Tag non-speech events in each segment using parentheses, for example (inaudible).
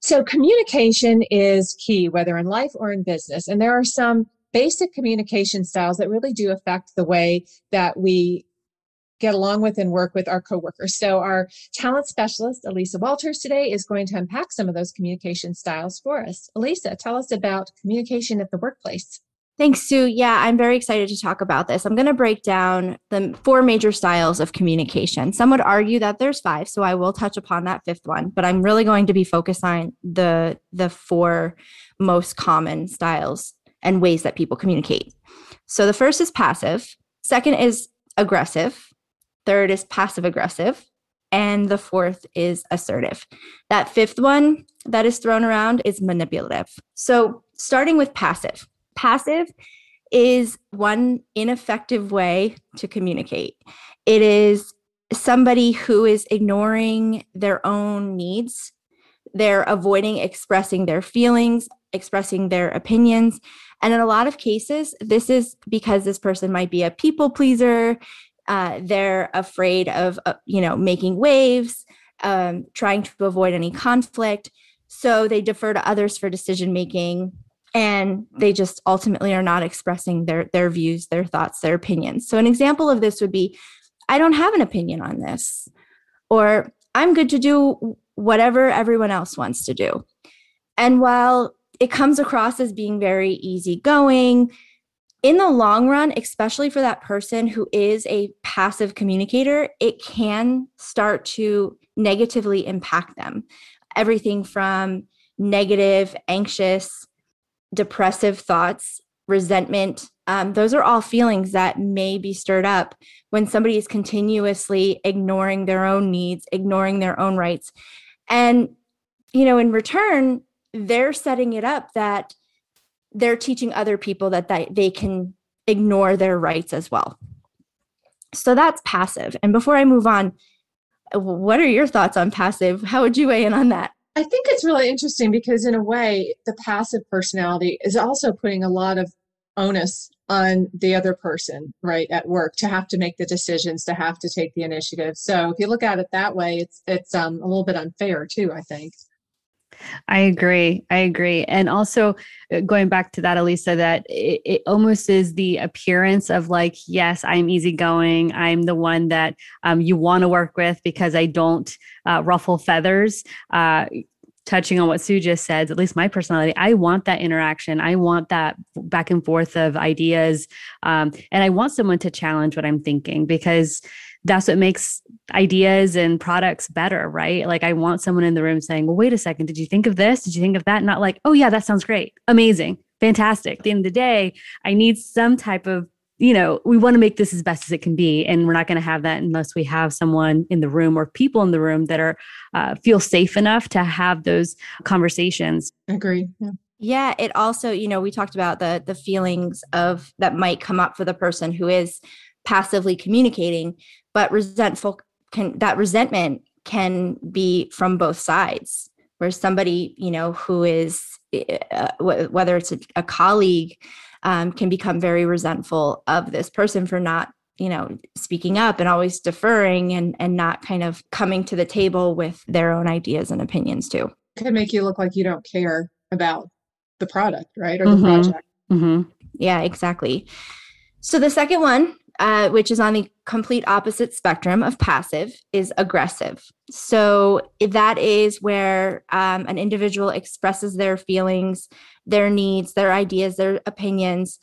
So communication is key, whether in life or in business. And there are some basic communication styles that really do affect the way that we get along with and work with our coworkers. So our talent specialist, Elisa Walters, today is going to unpack some of those communication styles for us. Elisa, tell us about communication at the workplace. Thanks, Sue. Yeah, I'm very excited to talk about this. I'm going to break down the four major styles of communication. Some would argue that there's five, so I will touch upon that fifth one, but I'm really going to be focused on the the four most common styles and ways that people communicate. So the first is passive, second is aggressive, third is passive aggressive, and the fourth is assertive. That fifth one that is thrown around is manipulative. So starting with passive passive is one ineffective way to communicate. It is somebody who is ignoring their own needs. They're avoiding expressing their feelings, expressing their opinions. And in a lot of cases, this is because this person might be a people pleaser. Uh, they're afraid of, uh, you know, making waves, um, trying to avoid any conflict. So they defer to others for decision making and they just ultimately are not expressing their their views their thoughts their opinions. So an example of this would be i don't have an opinion on this or i'm good to do whatever everyone else wants to do. And while it comes across as being very easygoing in the long run especially for that person who is a passive communicator it can start to negatively impact them. Everything from negative anxious depressive thoughts, resentment. Um, those are all feelings that may be stirred up when somebody is continuously ignoring their own needs, ignoring their own rights. And, you know, in return, they're setting it up that they're teaching other people that they, they can ignore their rights as well. So that's passive. And before I move on, what are your thoughts on passive? How would you weigh in on that? I think it's really interesting because, in a way, the passive personality is also putting a lot of onus on the other person, right, at work to have to make the decisions, to have to take the initiative. So, if you look at it that way, it's it's um, a little bit unfair too. I think. I agree. I agree. And also uh, going back to that, Elisa, that it, it, almost is the appearance of like, yes, I'm easygoing. I'm the one that um, you want to work with because I don't uh, ruffle feathers. Uh, touching on what Sue just said, at least my personality, I want that interaction. I want that back and forth of ideas. Um, and I want someone to challenge what I'm thinking because that's what makes ideas and products better, right? Like I want someone in the room saying, well, wait a second, did you think of this? Did you think of that? Not like, oh, yeah, that sounds great. Amazing. Fantastic. At the end of the day, I need some type of, you know, we want to make this as best as it can be. And we're not going to have that unless we have someone in the room or people in the room that are uh, feel safe enough to have those conversations. Agree. Yeah. Yeah, it also, you know, we talked about the the feelings of that might come up for the person who is passively communicating, but resentful can that resentment can be from both sides. Where somebody, you know, who is uh, whether it's a, a colleague, um, can become very resentful of this person for not you know speaking up and always deferring and and not kind of coming to the table with their own ideas and opinions too Could make you look like you don't care about the product, right, or the Mhm. project. Mm-hmm. yeah exactly So the second one, uh, which is on the complete opposite spectrum of passive, is aggressive. So that is where um, an individual expresses their feelings, their needs, their ideas, their opinions,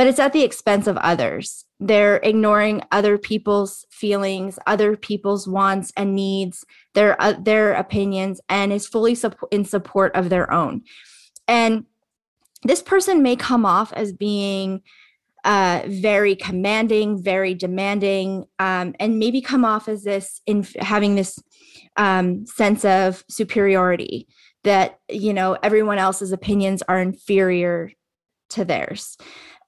but it's at the expense of others. They're ignoring other people's feelings, other people's wants and needs, their uh, their opinions, and is fully in support of their own. And this person may come off as being uh, very commanding, very demanding, um, and maybe come off as this in having this um, sense of superiority that you know everyone else's opinions are inferior to theirs.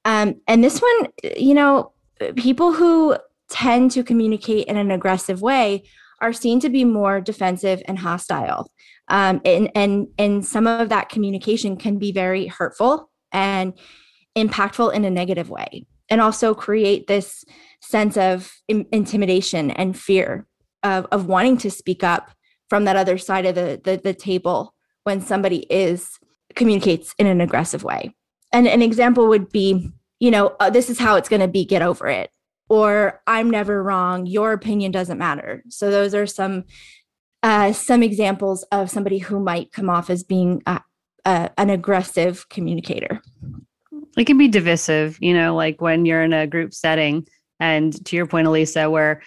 Um, and this one, you know, people who tend to communicate in an aggressive way are seen to be more defensive and hostile. Um, and, and, and some of that communication can be very hurtful and impactful in a negative way, and also create this sense of in- intimidation and fear of, of wanting to speak up from that other side of the, the, the table when somebody is communicates in an aggressive way. And an example would be, you know, uh, this is how it's going to be, get over it. Or I'm never wrong, your opinion doesn't matter. So those are some uh, some examples of somebody who might come off as being a, a, an aggressive communicator. It can be divisive, you know, like when you're in a group setting, and to your point, Elisa, where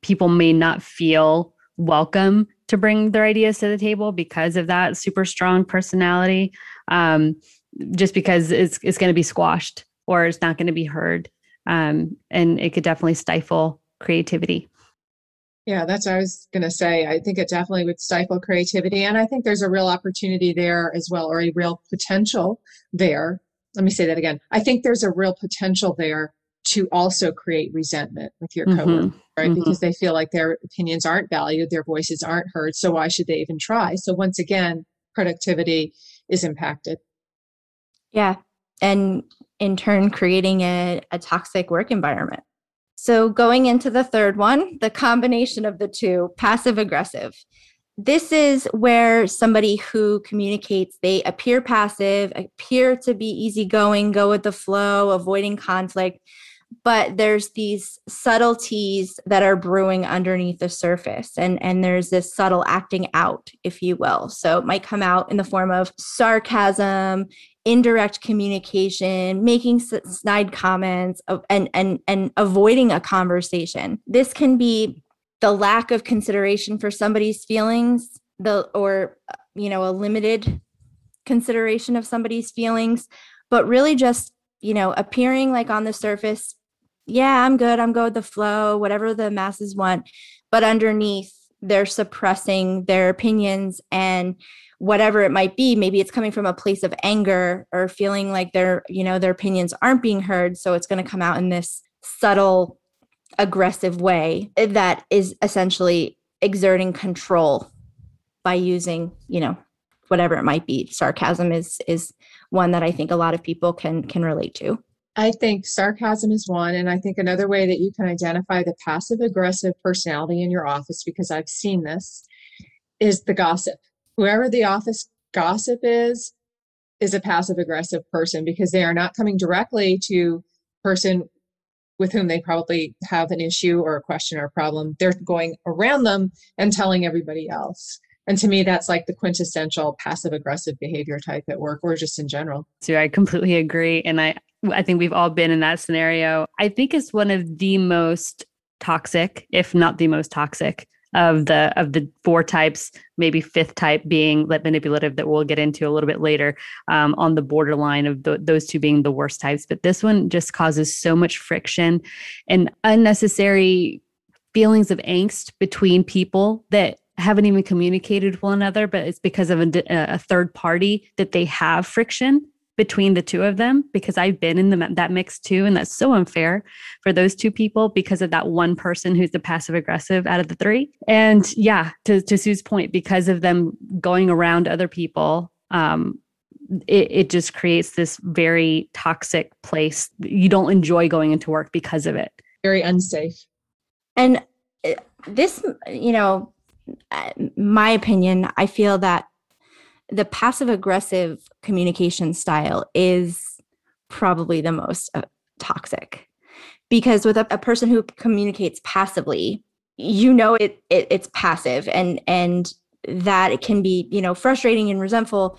people may not feel welcome to bring their ideas to the table because of that super strong personality. Um, just because it's it's going to be squashed or it's not going to be heard, um, and it could definitely stifle creativity. Yeah, that's what I was going to say. I think it definitely would stifle creativity, and I think there's a real opportunity there as well, or a real potential there. Let me say that again. I think there's a real potential there to also create resentment with your coworker, mm-hmm. right? Mm-hmm. Because they feel like their opinions aren't valued, their voices aren't heard. So why should they even try? So once again, productivity is impacted. Yeah. And in turn, creating a, a toxic work environment. So, going into the third one, the combination of the two, passive aggressive. This is where somebody who communicates, they appear passive, appear to be easygoing, go with the flow, avoiding conflict, but there's these subtleties that are brewing underneath the surface and and there's this subtle acting out if you will. So it might come out in the form of sarcasm indirect communication making snide comments and and and avoiding a conversation. This can be the lack of consideration for somebody's feelings the or uh, you know a limited consideration of somebody's feelings but really just you know, appearing like on the surface, yeah, I'm good, I'm good with the flow, whatever the masses want. But underneath, they're suppressing their opinions and whatever it might be maybe it's coming from a place of anger or feeling like their you know their opinions aren't being heard so it's going to come out in this subtle aggressive way that is essentially exerting control by using you know whatever it might be sarcasm is is one that I think a lot of people can can relate to. I think sarcasm is one. And I think another way that you can identify the passive aggressive personality in your office, because I've seen this, is the gossip. Whoever the office gossip is, is a passive aggressive person because they are not coming directly to person with whom they probably have an issue or a question or a problem. They're going around them and telling everybody else. And to me, that's like the quintessential passive aggressive behavior type at work or just in general. So I completely agree. And I, I think we've all been in that scenario. I think it's one of the most toxic, if not the most toxic of the of the four types maybe fifth type being that manipulative that we'll get into a little bit later um, on the borderline of the, those two being the worst types. But this one just causes so much friction and unnecessary feelings of angst between people that haven't even communicated with one another, but it's because of a, a, third party that they have friction between the two of them. Because I've been in the, that mix too, and that's so unfair for those two people because of that one person who's the passive aggressive out of the three. And yeah, to, to Sue's point, because of them going around other people, um, it, it just creates this very toxic place. You don't enjoy going into work because of it. Very unsafe. And uh, this, you know, my opinion, I feel that the passive aggressive communication style is probably the most uh, toxic. Because with a, a person who communicates passively you know it, it it's passive and and that it can be you know frustrating and resentful.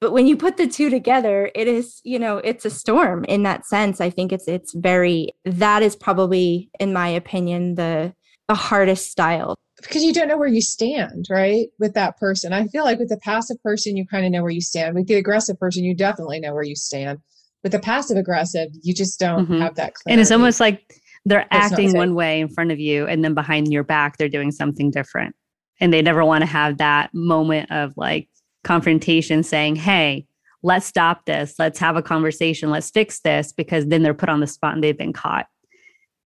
But when you put the two together it is you know it's a storm in that sense. I think it's it's very that is probably in my opinion the the hardest style because you don't know where you stand right with that person. I feel like with the passive person you kind of know where you stand. With the aggressive person you definitely know where you stand. With the passive aggressive you just don't mm-hmm. have that clarity. and it's almost like they're acting one way in front of you and then behind your back they're doing something different. And they never want to have that moment of like confrontation saying hey let's stop this. Let's have a conversation. Let's fix this because then they're put on the spot and they've been caught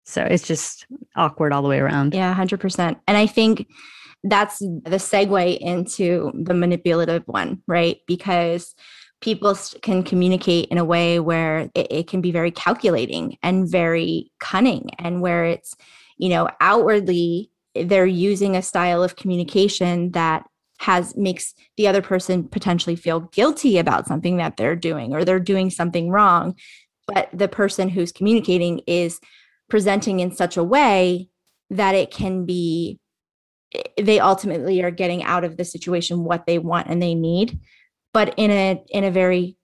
so it's just awkward all the way around. Yeah 100% and i think that's the segue into the manipulative one right? Because people can communicate in a way where it, it can be very calculating and very cunning and where it's you know outwardly they're using a style of communication that has makes the other person potentially feel guilty about something that they're doing or they're doing something wrong. But the person who's communicating is presenting in such a way that it can be they ultimately are getting out of the situation what they want and they need but in a in a very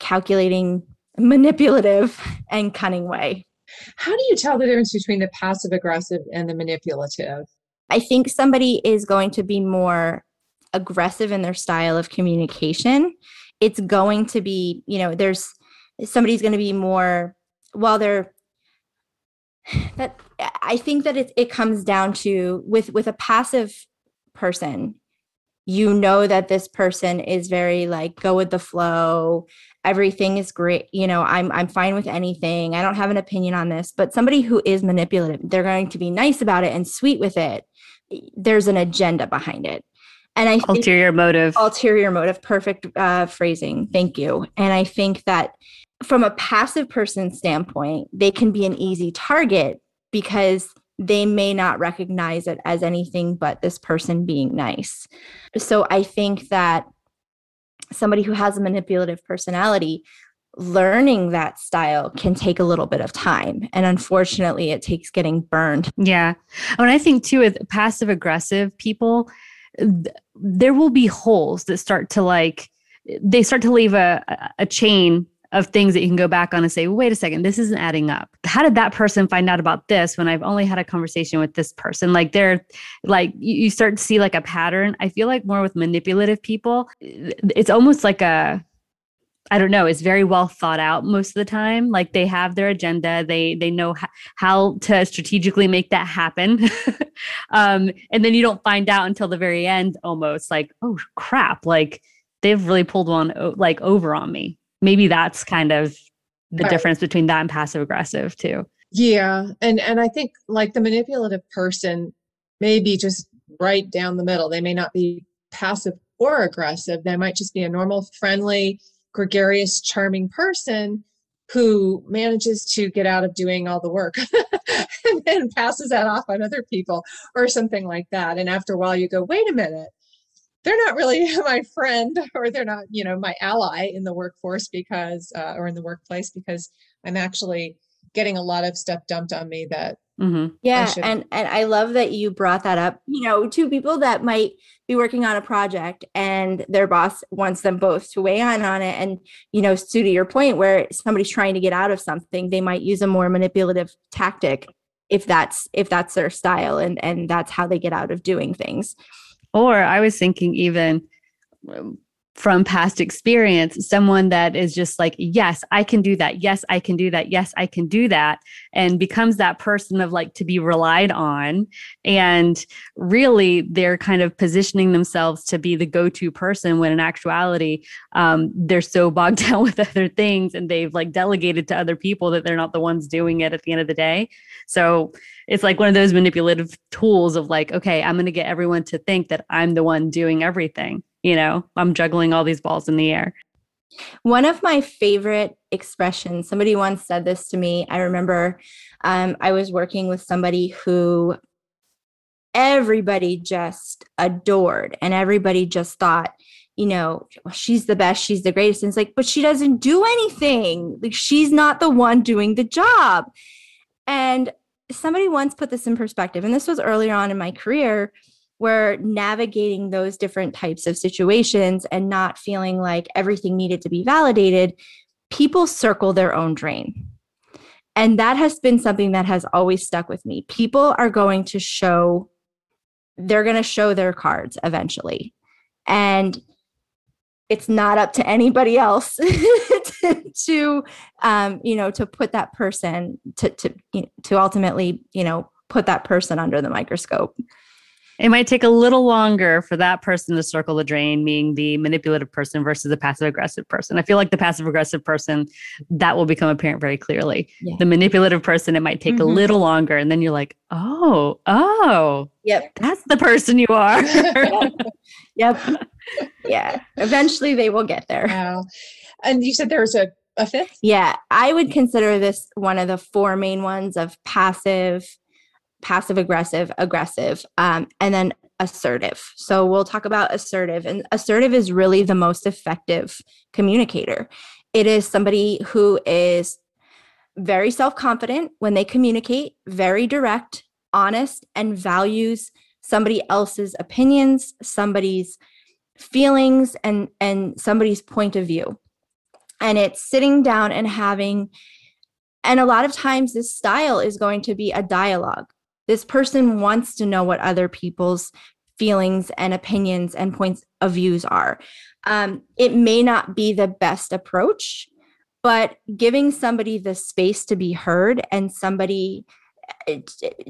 calculating (laughs) manipulative and cunning way how do you tell the difference between the passive aggressive and the manipulative? I think somebody is going to be more aggressive in their style of communication. It's going to be, you know, there's somebody's going to be more while they're that I think that it it comes down to with with a passive person, you know that this person is very like go with the flow. Everything is great you know i'm i'm fine with anything. I don't have an opinion on this but somebody who is manipulative they're going to be nice about it and sweet with it. There's an agenda behind it. And i ulterior motive. Ulterior motive perfect uh, phrasing. Thank you. And i think that from a passive person standpoint they can be an easy target because they may not recognize it as anything but this person being nice. So i think that somebody who has a manipulative personality learning that style can take a little bit of time. And unfortunately it takes getting burned. Yeah. And i think too with passive aggressive people there will be holes that start to like they start to leave a, a chain of things that you can go back on and say, wait a second, this isn't adding up. How did that person find out about this when I've only had a conversation with this person? Like they're like, you start to see like a pattern. I feel like more with manipulative people, it's almost like a, I don't know, it's very well thought out most of the time. Like they have their agenda, they they know how to strategically make that happen. (laughs) um, and then you don't find out until the very end almost like, oh crap, like they've really pulled one like over on me maybe that's kind of the right. difference between that and passive aggressive too. Yeah. And and I think like the manipulative person may be just right down the middle. They may not be passive or aggressive. They might just be a normal, friendly, gregarious, charming person who manages to get out of doing all the work (laughs) and then passes that off on other people or something like that. And after a while you go, wait a minute, they're not really (laughs) my friend or they're not you know my ally in the workforce because uh, or in the workplace because i'm actually getting a lot of stuff dumped on me that mm-hmm. yeah and and i love that you brought that up. You know two people that might be working on a project and their boss wants them both to weigh in on it. And you know to your point where somebody's trying to get out of something they might use a more manipulative tactic if that's if that's their style and and that's how they get out of doing things or I was thinking, even um, from past experience, someone that is just like, yes, I can do that. Yes, I can do that. Yes, I can do that. And becomes that person of like to be relied on. And really, they're kind of positioning themselves to be the go to person when in actuality, um, they're so bogged (laughs) down with other things and they've like delegated to other people that they're not the ones doing it at the end of the day. So it's like one of those manipulative tools of like, okay, I'm going to get everyone to think that I'm the one doing everything. You know, I'm juggling all these balls in the air. One of my favorite expressions, somebody once said this to me. I remember um, I was working with somebody who everybody just adored and everybody just thought you know, she's the best, she's the greatest. And it's like, but she doesn't do anything. Like she's not the one doing the job. And somebody once put this in perspective, and this was earlier on in my career where navigating those different types of situations and not feeling like everything needed to be validated, people circle their own drain. And that has been something that has always stuck with me. People are going to show, they're going to show their cards eventually. And it's not up to anybody else (laughs) to, to um, you know to put that person to to to ultimately you know put that person under the microscope it might take a little longer for that person to circle the drain, being the manipulative person versus the passive aggressive person. I feel like the passive aggressive person, that will become apparent very clearly. Yeah. The manipulative person, it might take mm-hmm. a little longer. And then you're like, oh, oh, yep. That's the person you are. yep. (laughs) yep. Yeah. Eventually they will get there. Wow. And you said there's a a fifth? Yeah, I would consider this one of the four main ones of passive, passive aggressive, aggressive, um, and then assertive. So we'll talk about assertive, and assertive is really the most effective communicator. It is somebody who is very self confident when they communicate, very direct, honest, and values somebody else's opinions, somebody's feelings, and, and somebody's point of view. And it's sitting down and having, and a lot of times this style is going to be a dialogue this person wants to know what other people's feelings and opinions and points of views are. Um, it may not be the best approach, but giving somebody the space to be heard and somebody eh,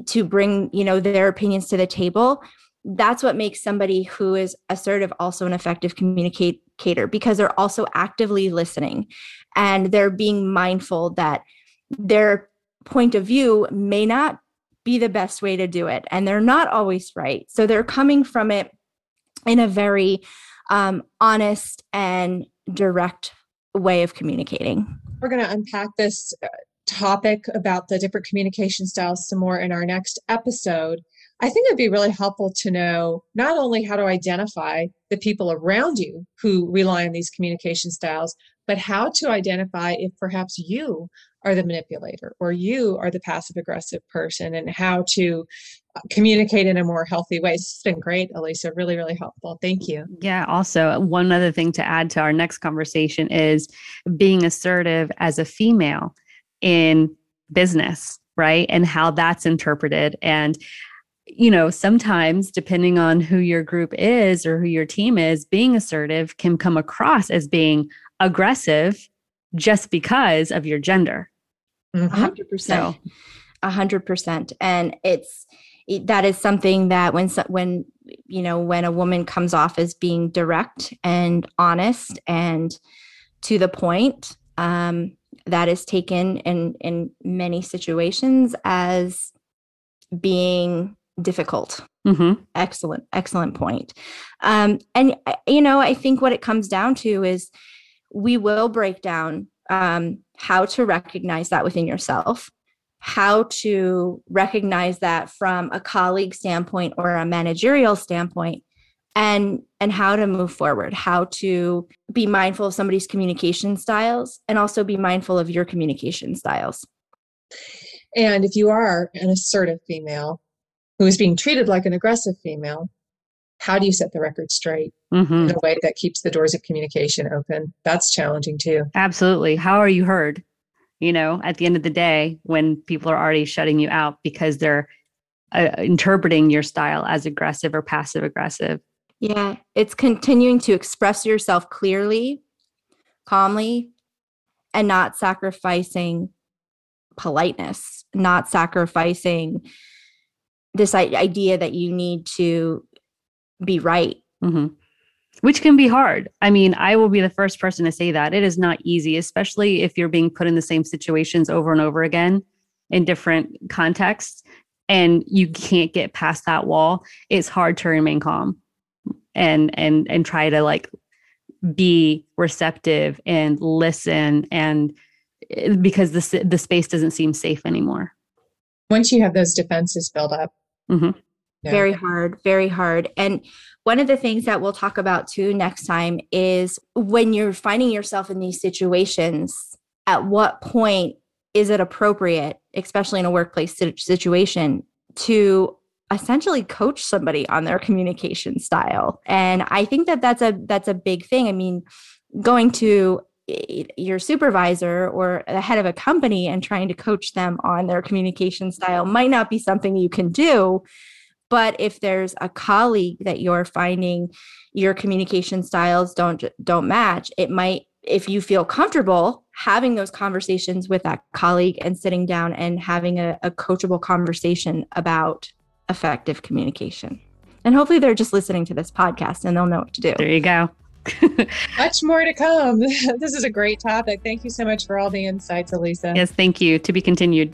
to bring you know their opinions to the table that's what makes somebody who is assertive also an effective communicator because they're also actively listening and they're being mindful that their point of view may not be the best way to do it. And they're not always right. So they're coming from it in a very um, honest and direct way of communicating. We're going to unpack this uh, topic about the different communication styles some more in our next episode. I think it'd be really helpful to know not only how to identify the people around you who rely on these communication styles, but how to identify if perhaps you are the manipulator or you are the passive aggressive person and how to uh, communicate in a more healthy way. It's been great, Elisa. Really, really helpful. Thank you. Yeah. Also, one other thing to add to our next conversation is being assertive as a female in business, right? And how that's interpreted. And you know, sometimes depending on who your group is or who your team is, being assertive can come across as being aggressive just because of your gender. Mm-hmm. hundred percent, a hundred percent, and it's it, that is something that when when you know when a woman comes off as being direct and honest and to the point, um, that is taken in in many situations as being difficult. Mm-hmm. Excellent, excellent point. Um, and you know, I think what it comes down to is we will break down um, how to recognize that within yourself, how to recognize that from a colleague standpoint or a managerial standpoint, and and how to move forward, how to be mindful of somebody's communication styles, and also be mindful of your communication styles. And if you are an assertive female who is being treated like an aggressive female, how do you set the record straight mm-hmm. in a way that keeps the doors of communication open? That's challenging too. Absolutely. How are you heard? You know, at the end of the day, when people are already shutting you out because they're uh, interpreting your style as aggressive or passive aggressive. Yeah, it's continuing to express yourself clearly, calmly, and not sacrificing politeness, not sacrificing this idea that you need to be right. Mm-hmm. Which can be hard. I mean, I will be the first person to say that. It is not easy, especially if you're being put in the same situations over and over again in different contexts and you can't get past that wall. It's hard to remain calm and and and try to like be receptive and listen and because the the space doesn't seem safe anymore. Once you have those defenses built up, mm-hmm Yeah. Very hard, very hard. And one of the things that we'll talk about too next time is when you're finding yourself in these situations, at what point is it appropriate, especially in a workplace situation, to essentially coach somebody on their communication style? And I think that that's a that's a big thing. I mean, going to your supervisor or the head of a company and trying to coach them on their communication style might not be something you can do but if there's a colleague that you're finding your communication styles don't don't match it might if you feel comfortable having those conversations with that colleague and sitting down and having a, a coachable conversation about effective communication and hopefully they're just listening to this podcast and they'll know what to do there you go (laughs) much more to come. (laughs) this is a great topic. Thank you so much for all the insights, Elisa. Yes, thank you. To be continued.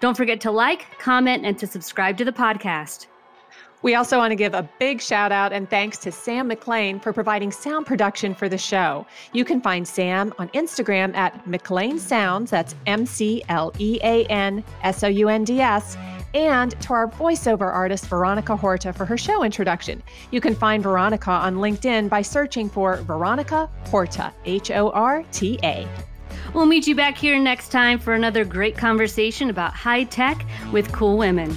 Don't forget to like, comment, and to subscribe to the podcast. We also want to give a big shout out and thanks to Sam McLean for providing sound production for the show. You can find Sam on Instagram at McLean Sounds, that's M C L E A N S O U N D S, and to our voiceover artist, Veronica Horta, for her show introduction. You can find Veronica on LinkedIn by searching for Veronica Horta, H O R T A. We'll meet you back here next time for another great conversation about high tech with cool women.